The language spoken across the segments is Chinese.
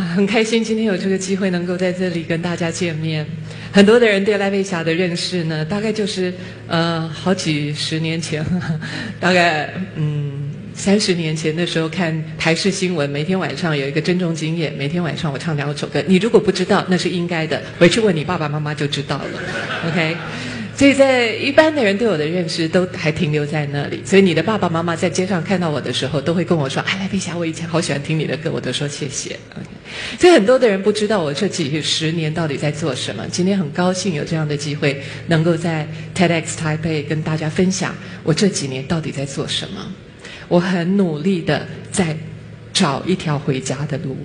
很开心今天有这个机会能够在这里跟大家见面。很多的人对赖佩霞的认识呢，大概就是呃好几十年前，大概嗯三十年前的时候看台视新闻，每天晚上有一个珍重经验，每天晚上我唱两首歌。你如果不知道，那是应该的，回去问你爸爸妈妈就知道了。OK。所以在一般的人对我的认识都还停留在那里，所以你的爸爸妈妈在街上看到我的时候，都会跟我说：“哎，赖碧霞，我以前好喜欢听你的歌。”我都说谢谢。OK 所以很多的人不知道我这几十年到底在做什么。今天很高兴有这样的机会，能够在 TEDx 台北跟大家分享我这几年到底在做什么。我很努力的在找一条回家的路。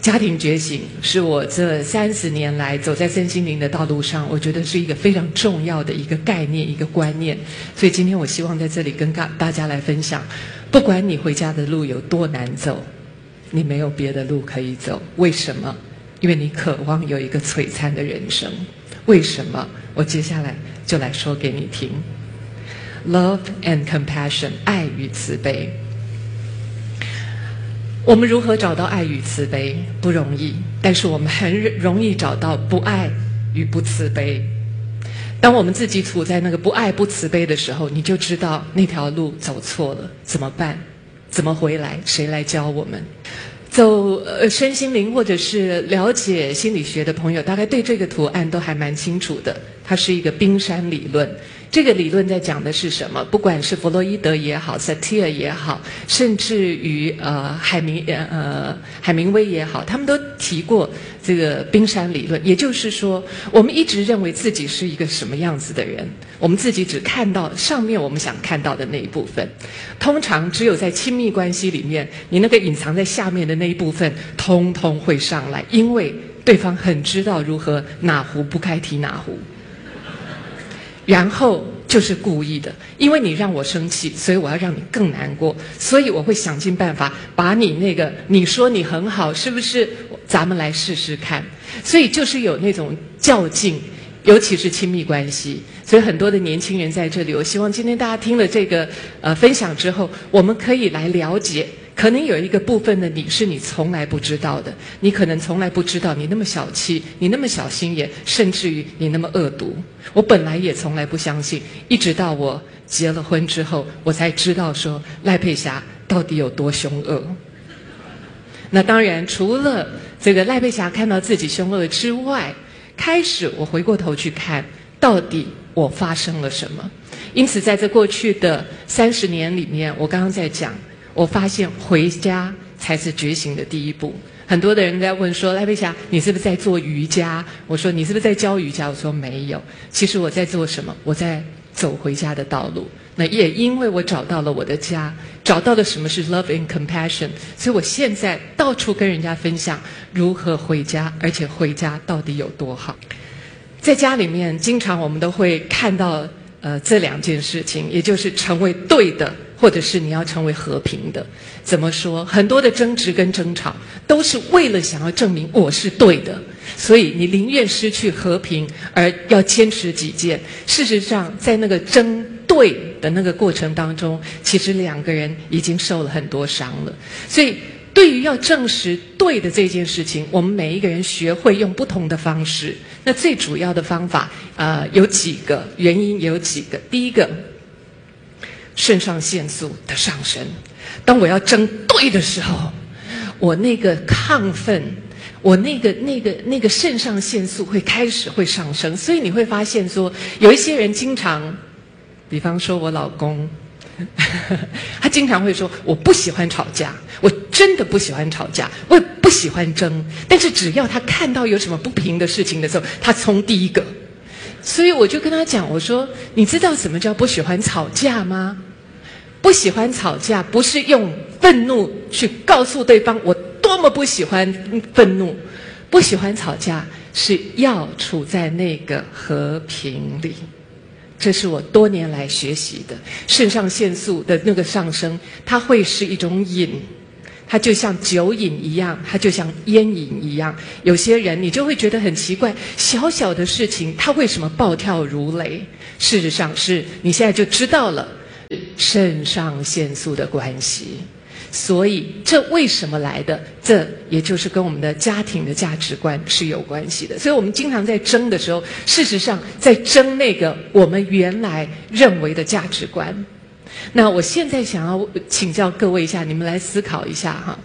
家庭觉醒是我这三十年来走在身心灵的道路上，我觉得是一个非常重要的一个概念、一个观念。所以今天我希望在这里跟大大家来分享：不管你回家的路有多难走，你没有别的路可以走。为什么？因为你渴望有一个璀璨的人生。为什么？我接下来就来说给你听：Love and compassion，爱与慈悲。我们如何找到爱与慈悲不容易，但是我们很容易找到不爱与不慈悲。当我们自己处在那个不爱不慈悲的时候，你就知道那条路走错了，怎么办？怎么回来？谁来教我们？走呃身心灵或者是了解心理学的朋友，大概对这个图案都还蛮清楚的。它是一个冰山理论。这个理论在讲的是什么？不管是弗洛伊德也好，萨提尔也好，甚至于呃海明呃海明威也好，他们都提过这个冰山理论。也就是说，我们一直认为自己是一个什么样子的人，我们自己只看到上面我们想看到的那一部分。通常只有在亲密关系里面，你那个隐藏在下面的那一部分，通通会上来，因为对方很知道如何哪壶不开提哪壶。然后就是故意的，因为你让我生气，所以我要让你更难过，所以我会想尽办法把你那个你说你很好，是不是？咱们来试试看。所以就是有那种较劲，尤其是亲密关系。所以很多的年轻人在这里，我希望今天大家听了这个呃分享之后，我们可以来了解。可能有一个部分的你是你从来不知道的，你可能从来不知道你那么小气，你那么小心眼，甚至于你那么恶毒。我本来也从来不相信，一直到我结了婚之后，我才知道说赖佩霞到底有多凶恶。那当然，除了这个赖佩霞看到自己凶恶之外，开始我回过头去看到底我发生了什么。因此，在这过去的三十年里面，我刚刚在讲。我发现回家才是觉醒的第一步。很多的人在问说：“赖佩霞，你是不是在做瑜伽？”我说：“你是不是在教瑜伽？”我说：“没有。”其实我在做什么？我在走回家的道路。那也因为我找到了我的家，找到了什么是 love and compassion，所以我现在到处跟人家分享如何回家，而且回家到底有多好。在家里面，经常我们都会看到呃这两件事情，也就是成为对的。或者是你要成为和平的，怎么说？很多的争执跟争吵都是为了想要证明我是对的，所以你宁愿失去和平而要坚持己见。事实上，在那个争对的那个过程当中，其实两个人已经受了很多伤了。所以，对于要证实对的这件事情，我们每一个人学会用不同的方式。那最主要的方法，呃，有几个原因，有几个。第一个。肾上腺素的上升，当我要争对的时候，我那个亢奋，我那个那个那个肾上腺素会开始会上升，所以你会发现说，有一些人经常，比方说我老公，他经常会说我不喜欢吵架，我真的不喜欢吵架，我也不喜欢争，但是只要他看到有什么不平的事情的时候，他冲第一个。所以我就跟他讲，我说：“你知道什么叫不喜欢吵架吗？不喜欢吵架，不是用愤怒去告诉对方我多么不喜欢愤怒。不喜欢吵架，是要处在那个和平里。这是我多年来学习的。肾上腺素的那个上升，它会是一种瘾。”它就像酒瘾一样，它就像烟瘾一样。有些人你就会觉得很奇怪，小小的事情他为什么暴跳如雷？事实上是你现在就知道了肾上腺素的关系。所以这为什么来的？这也就是跟我们的家庭的价值观是有关系的。所以我们经常在争的时候，事实上在争那个我们原来认为的价值观。那我现在想要请教各位一下，你们来思考一下哈，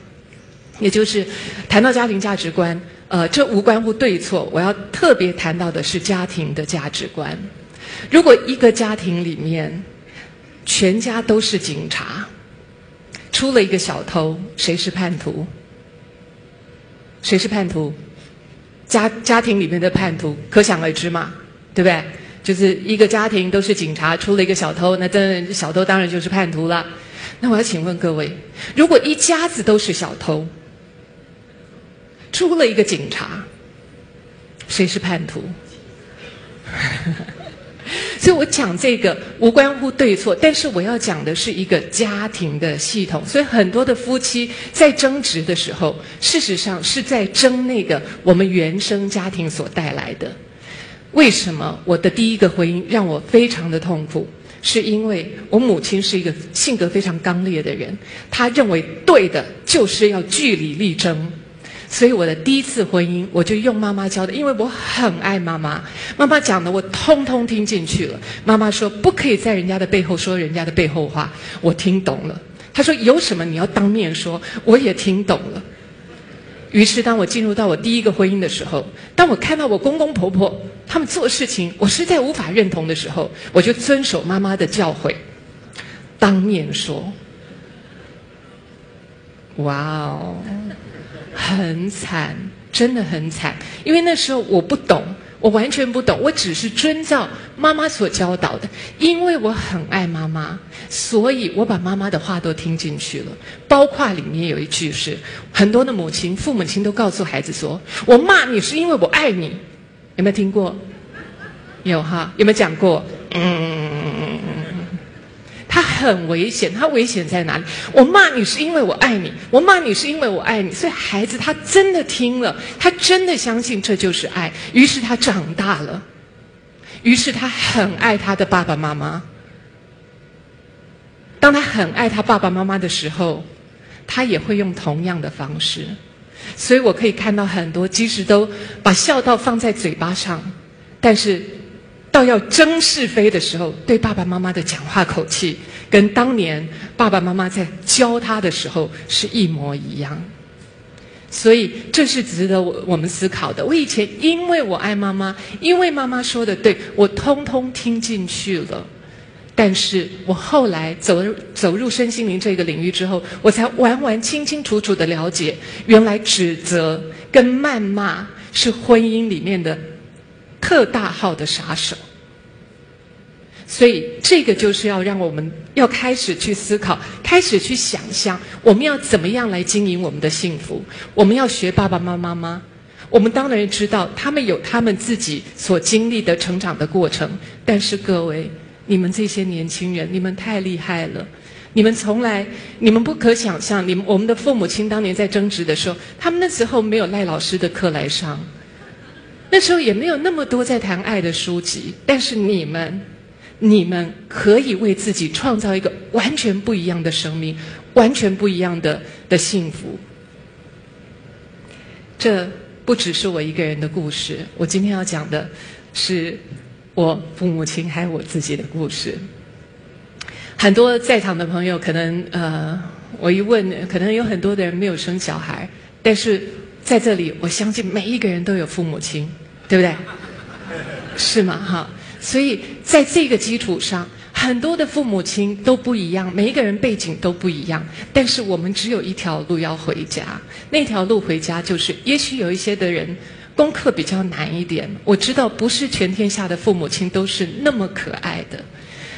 也就是谈到家庭价值观，呃，这无关乎对错，我要特别谈到的是家庭的价值观。如果一个家庭里面全家都是警察，出了一个小偷，谁是叛徒？谁是叛徒？家家庭里面的叛徒，可想而知嘛，对不对？就是一个家庭都是警察，出了一个小偷，那当然小偷当然就是叛徒了。那我要请问各位，如果一家子都是小偷，出了一个警察，谁是叛徒？所以我讲这个无关乎对错，但是我要讲的是一个家庭的系统。所以很多的夫妻在争执的时候，事实上是在争那个我们原生家庭所带来的。为什么我的第一个婚姻让我非常的痛苦？是因为我母亲是一个性格非常刚烈的人，她认为对的就是要据理力争。所以我的第一次婚姻，我就用妈妈教的，因为我很爱妈妈。妈妈讲的，我通通听进去了。妈妈说不可以在人家的背后说人家的背后话，我听懂了。她说有什么你要当面说，我也听懂了。于是当我进入到我第一个婚姻的时候，当我看到我公公婆婆他们做事情，我实在无法认同的时候，我就遵守妈妈的教诲，当面说。哇哦！很惨，真的很惨。因为那时候我不懂，我完全不懂，我只是遵照妈妈所教导的。因为我很爱妈妈，所以我把妈妈的话都听进去了。包括里面有一句是，很多的母亲、父母亲都告诉孩子说：“我骂你是因为我爱你。”有没有听过？有哈？有没有讲过？嗯。很危险，他危险在哪里？我骂你是因为我爱你，我骂你是因为我爱你，所以孩子他真的听了，他真的相信这就是爱，于是他长大了，于是他很爱他的爸爸妈妈。当他很爱他爸爸妈妈的时候，他也会用同样的方式，所以我可以看到很多，即使都把孝道放在嘴巴上，但是。到要争是非的时候，对爸爸妈妈的讲话口气，跟当年爸爸妈妈在教他的时候是一模一样。所以这是值得我我们思考的。我以前因为我爱妈妈，因为妈妈说的对，我通通听进去了。但是我后来走走入身心灵这个领域之后，我才完完清清楚楚的了解，原来指责跟谩骂是婚姻里面的。特大号的杀手，所以这个就是要让我们要开始去思考，开始去想象，我们要怎么样来经营我们的幸福？我们要学爸爸妈妈吗？我们当然知道，他们有他们自己所经历的成长的过程。但是各位，你们这些年轻人，你们太厉害了！你们从来，你们不可想象，你们我们的父母亲当年在争执的时候，他们那时候没有赖老师的课来上。那时候也没有那么多在谈爱的书籍，但是你们，你们可以为自己创造一个完全不一样的生命，完全不一样的的幸福。这不只是我一个人的故事，我今天要讲的是我父母亲还有我自己的故事。很多在场的朋友可能呃，我一问，可能有很多的人没有生小孩，但是。在这里，我相信每一个人都有父母亲，对不对？是吗？哈，所以在这个基础上，很多的父母亲都不一样，每一个人背景都不一样。但是我们只有一条路要回家，那条路回家就是，也许有一些的人功课比较难一点。我知道，不是全天下的父母亲都是那么可爱的。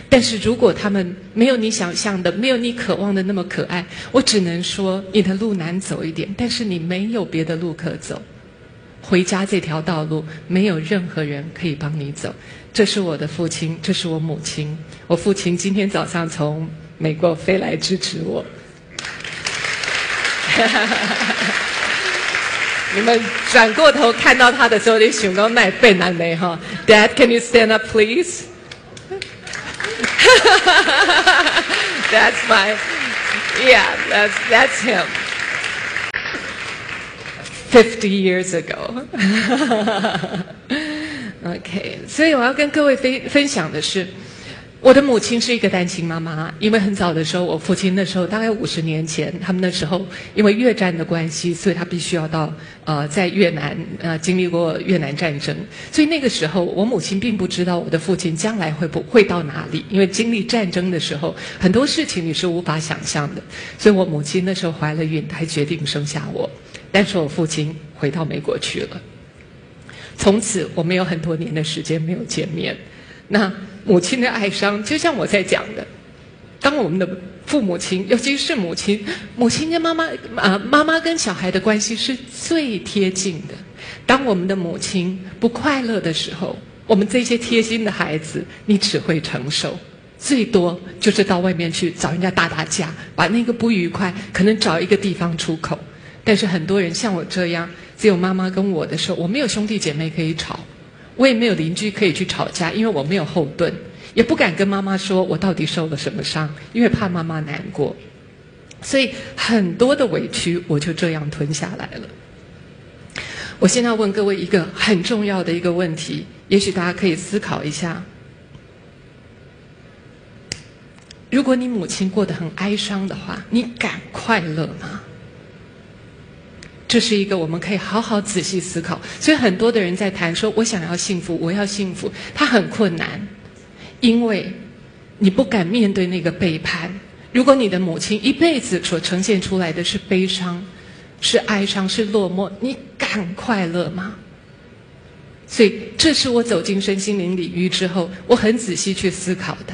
但是如果他们没有你想象的，没有你渴望的那么可爱，我只能说你的路难走一点。但是你没有别的路可走，回家这条道路没有任何人可以帮你走。这是我的父亲，这是我母亲。我父亲今天早上从美国飞来支持我。你们转过头看到他的时候，你想到那被难没哈？Dad，can you stand up please？That's my Yeah, that's that's him. Fifty years ago. OK，所以我要跟各位分分享的是。我的母亲是一个单亲妈妈，因为很早的时候，我父亲那时候大概五十年前，他们那时候因为越战的关系，所以他必须要到呃在越南呃经历过越南战争，所以那个时候我母亲并不知道我的父亲将来会不会到哪里，因为经历战争的时候很多事情你是无法想象的，所以我母亲那时候怀了孕，还决定生下我，但是我父亲回到美国去了，从此我们有很多年的时间没有见面，那。母亲的哀伤，就像我在讲的，当我们的父母亲，尤其是母亲，母亲跟妈妈啊，妈妈跟小孩的关系是最贴近的。当我们的母亲不快乐的时候，我们这些贴心的孩子，你只会承受，最多就是到外面去找人家打打架，把那个不愉快可能找一个地方出口。但是很多人像我这样，只有妈妈跟我的时候，我没有兄弟姐妹可以吵。我也没有邻居可以去吵架，因为我没有后盾，也不敢跟妈妈说我到底受了什么伤，因为怕妈妈难过，所以很多的委屈我就这样吞下来了。我现在问各位一个很重要的一个问题，也许大家可以思考一下：如果你母亲过得很哀伤的话，你敢快乐吗？这是一个我们可以好好仔细思考。所以很多的人在谈说：“我想要幸福，我要幸福。”他很困难，因为你不敢面对那个背叛。如果你的母亲一辈子所呈现出来的是悲伤、是哀伤、是落寞，你敢快乐吗？所以，这是我走进身心灵领域之后，我很仔细去思考的。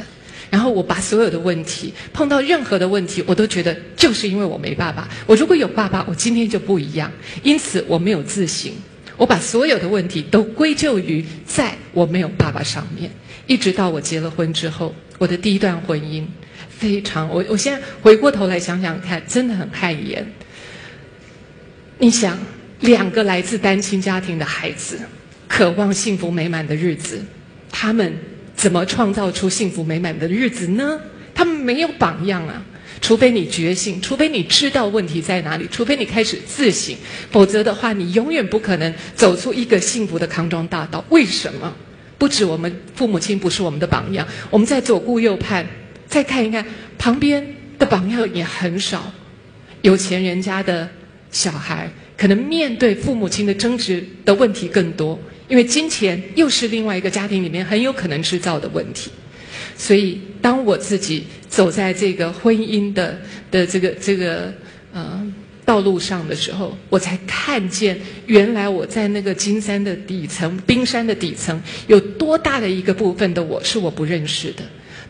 然后我把所有的问题碰到任何的问题，我都觉得就是因为我没爸爸。我如果有爸爸，我今天就不一样。因此我没有自省，我把所有的问题都归咎于在我没有爸爸上面。一直到我结了婚之后，我的第一段婚姻非常……我我现在回过头来想想看，真的很汗颜。你想，两个来自单亲家庭的孩子，渴望幸福美满的日子，他们。怎么创造出幸福美满的日子呢？他们没有榜样啊！除非你觉醒，除非你知道问题在哪里，除非你开始自省，否则的话，你永远不可能走出一个幸福的康庄大道。为什么？不止我们父母亲不是我们的榜样，我们在左顾右盼，再看一看旁边的榜样也很少。有钱人家的小孩，可能面对父母亲的争执的问题更多。因为金钱又是另外一个家庭里面很有可能制造的问题，所以当我自己走在这个婚姻的的这个这个呃道路上的时候，我才看见原来我在那个金山的底层、冰山的底层有多大的一个部分的我是我不认识的。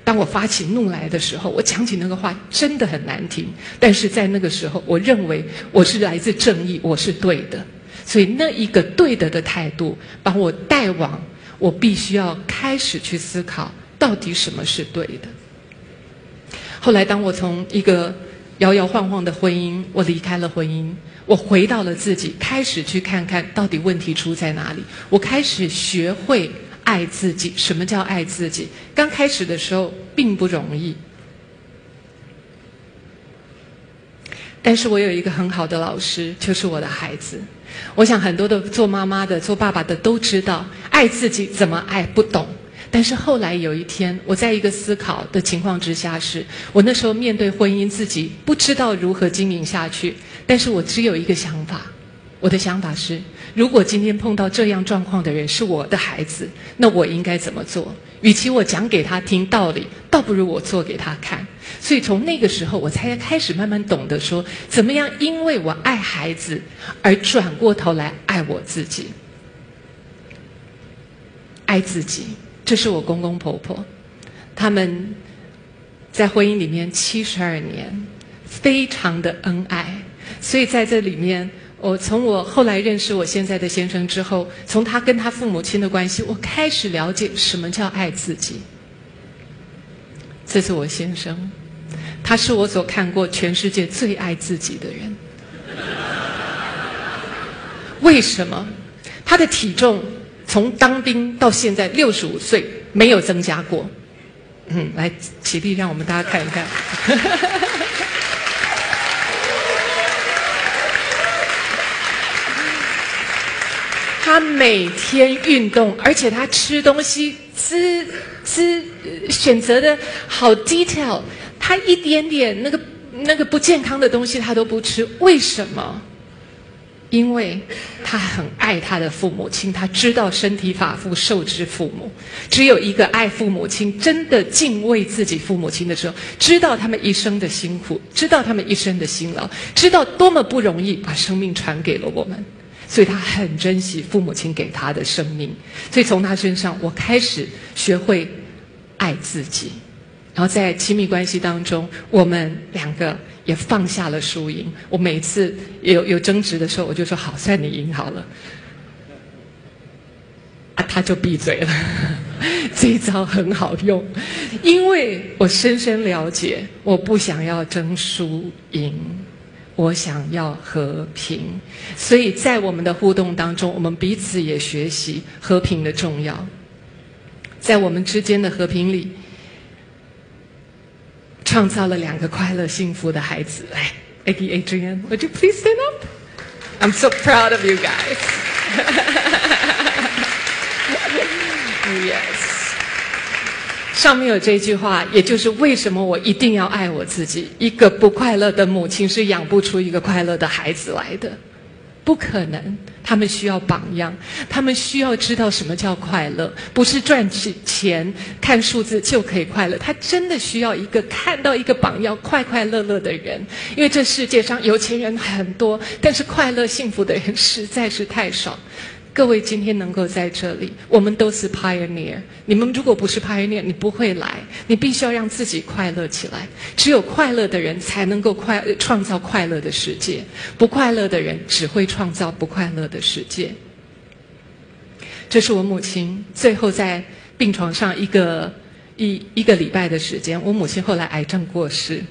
当我发起怒来的时候，我讲起那个话真的很难听，但是在那个时候，我认为我是来自正义，我是对的。所以那一个对的的态度，把我带往我必须要开始去思考，到底什么是对的。后来，当我从一个摇摇晃晃的婚姻，我离开了婚姻，我回到了自己，开始去看看到底问题出在哪里。我开始学会爱自己。什么叫爱自己？刚开始的时候并不容易。但是我有一个很好的老师，就是我的孩子。我想很多的做妈妈的、做爸爸的都知道，爱自己怎么爱不懂。但是后来有一天，我在一个思考的情况之下，是我那时候面对婚姻，自己不知道如何经营下去。但是我只有一个想法，我的想法是：如果今天碰到这样状况的人是我的孩子，那我应该怎么做？与其我讲给他听道理，倒不如我做给他看。所以从那个时候，我才开始慢慢懂得说，怎么样因为我爱孩子而转过头来爱我自己，爱自己。这是我公公婆婆，他们在婚姻里面七十二年，非常的恩爱。所以在这里面。我从我后来认识我现在的先生之后，从他跟他父母亲的关系，我开始了解什么叫爱自己。这是我先生，他是我所看过全世界最爱自己的人。为什么？他的体重从当兵到现在六十五岁没有增加过。嗯，来起立，让我们大家看一看。他每天运动，而且他吃东西吃吃选择的好 detail。他一点点那个那个不健康的东西他都不吃，为什么？因为他很爱他的父母亲，他知道身体发肤受之父母。只有一个爱父母亲、真的敬畏自己父母亲的时候，知道他们一生的辛苦，知道他们一生的辛劳，知道多么不容易把生命传给了我们，所以他很珍惜父母亲给他的生命。所以从他身上，我开始学会爱自己。然后在亲密关系当中，我们两个也放下了输赢。我每次有有争执的时候，我就说：“好，算你赢好了。”啊，他就闭嘴了。这一招很好用，因为我深深了解，我不想要争输赢，我想要和平。所以在我们的互动当中，我们彼此也学习和平的重要。在我们之间的和平里。创造了两个快乐幸福的孩子。来，AD Adrian, would you please stand up? I'm so proud of you guys. Yes. 上面有这句话，也就是为什么我一定要爱我自己。一个不快乐的母亲是养不出一个快乐的孩子来的。不可能，他们需要榜样，他们需要知道什么叫快乐，不是赚钱、看数字就可以快乐。他真的需要一个看到一个榜样，快快乐乐的人。因为这世界上有钱人很多，但是快乐幸福的人实在是太少。各位今天能够在这里，我们都是 pioneer。你们如果不是 pioneer，你不会来。你必须要让自己快乐起来。只有快乐的人才能够快创造快乐的世界。不快乐的人只会创造不快乐的世界。这是我母亲最后在病床上一个一一个礼拜的时间。我母亲后来癌症过世。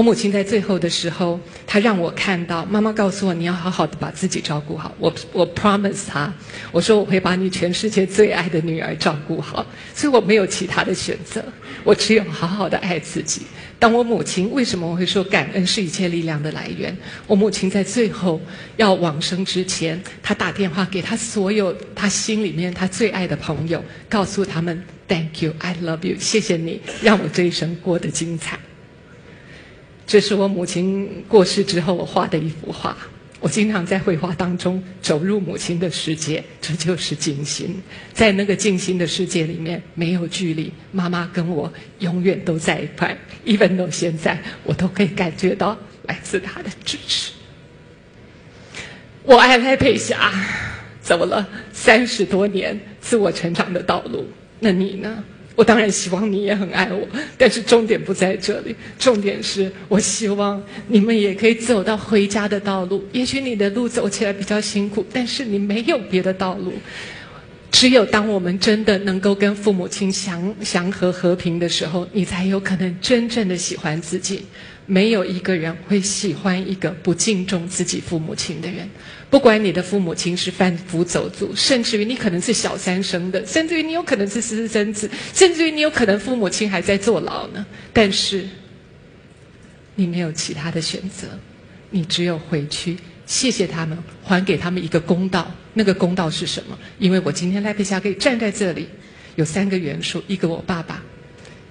我母亲在最后的时候，她让我看到妈妈告诉我：“你要好好的把自己照顾好。”我我 promise 她，我说我会把你全世界最爱的女儿照顾好。所以我没有其他的选择，我只有好好的爱自己。当我母亲为什么我会说感恩是一切力量的来源？我母亲在最后要往生之前，她打电话给她所有她心里面她最爱的朋友，告诉他们：“Thank you, I love you，谢谢你让我这一生过得精彩。”这是我母亲过世之后我画的一幅画。我经常在绘画当中走入母亲的世界，这就是静心。在那个静心的世界里面，没有距离，妈妈跟我永远都在一块。even 到现在，我都可以感觉到来自她的支持。我爱赖佩霞，走了三十多年自我成长的道路。那你呢？我当然希望你也很爱我，但是重点不在这里。重点是我希望你们也可以走到回家的道路。也许你的路走起来比较辛苦，但是你没有别的道路。只有当我们真的能够跟父母亲祥祥和和平的时候，你才有可能真正的喜欢自己。没有一个人会喜欢一个不敬重自己父母亲的人，不管你的父母亲是贩夫走卒，甚至于你可能是小三生的，甚至于你有可能是私生子，甚至于你有可能父母亲还在坐牢呢。但是，你没有其他的选择，你只有回去谢谢他们，还给他们一个公道。那个公道是什么？因为我今天赖佩霞可以站在这里，有三个元素：一个我爸爸，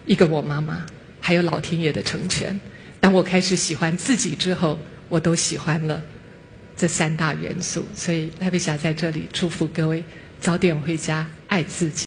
一个我妈妈，还有老天爷的成全。当我开始喜欢自己之后，我都喜欢了这三大元素。所以赖佩霞在这里祝福各位早点回家，爱自己。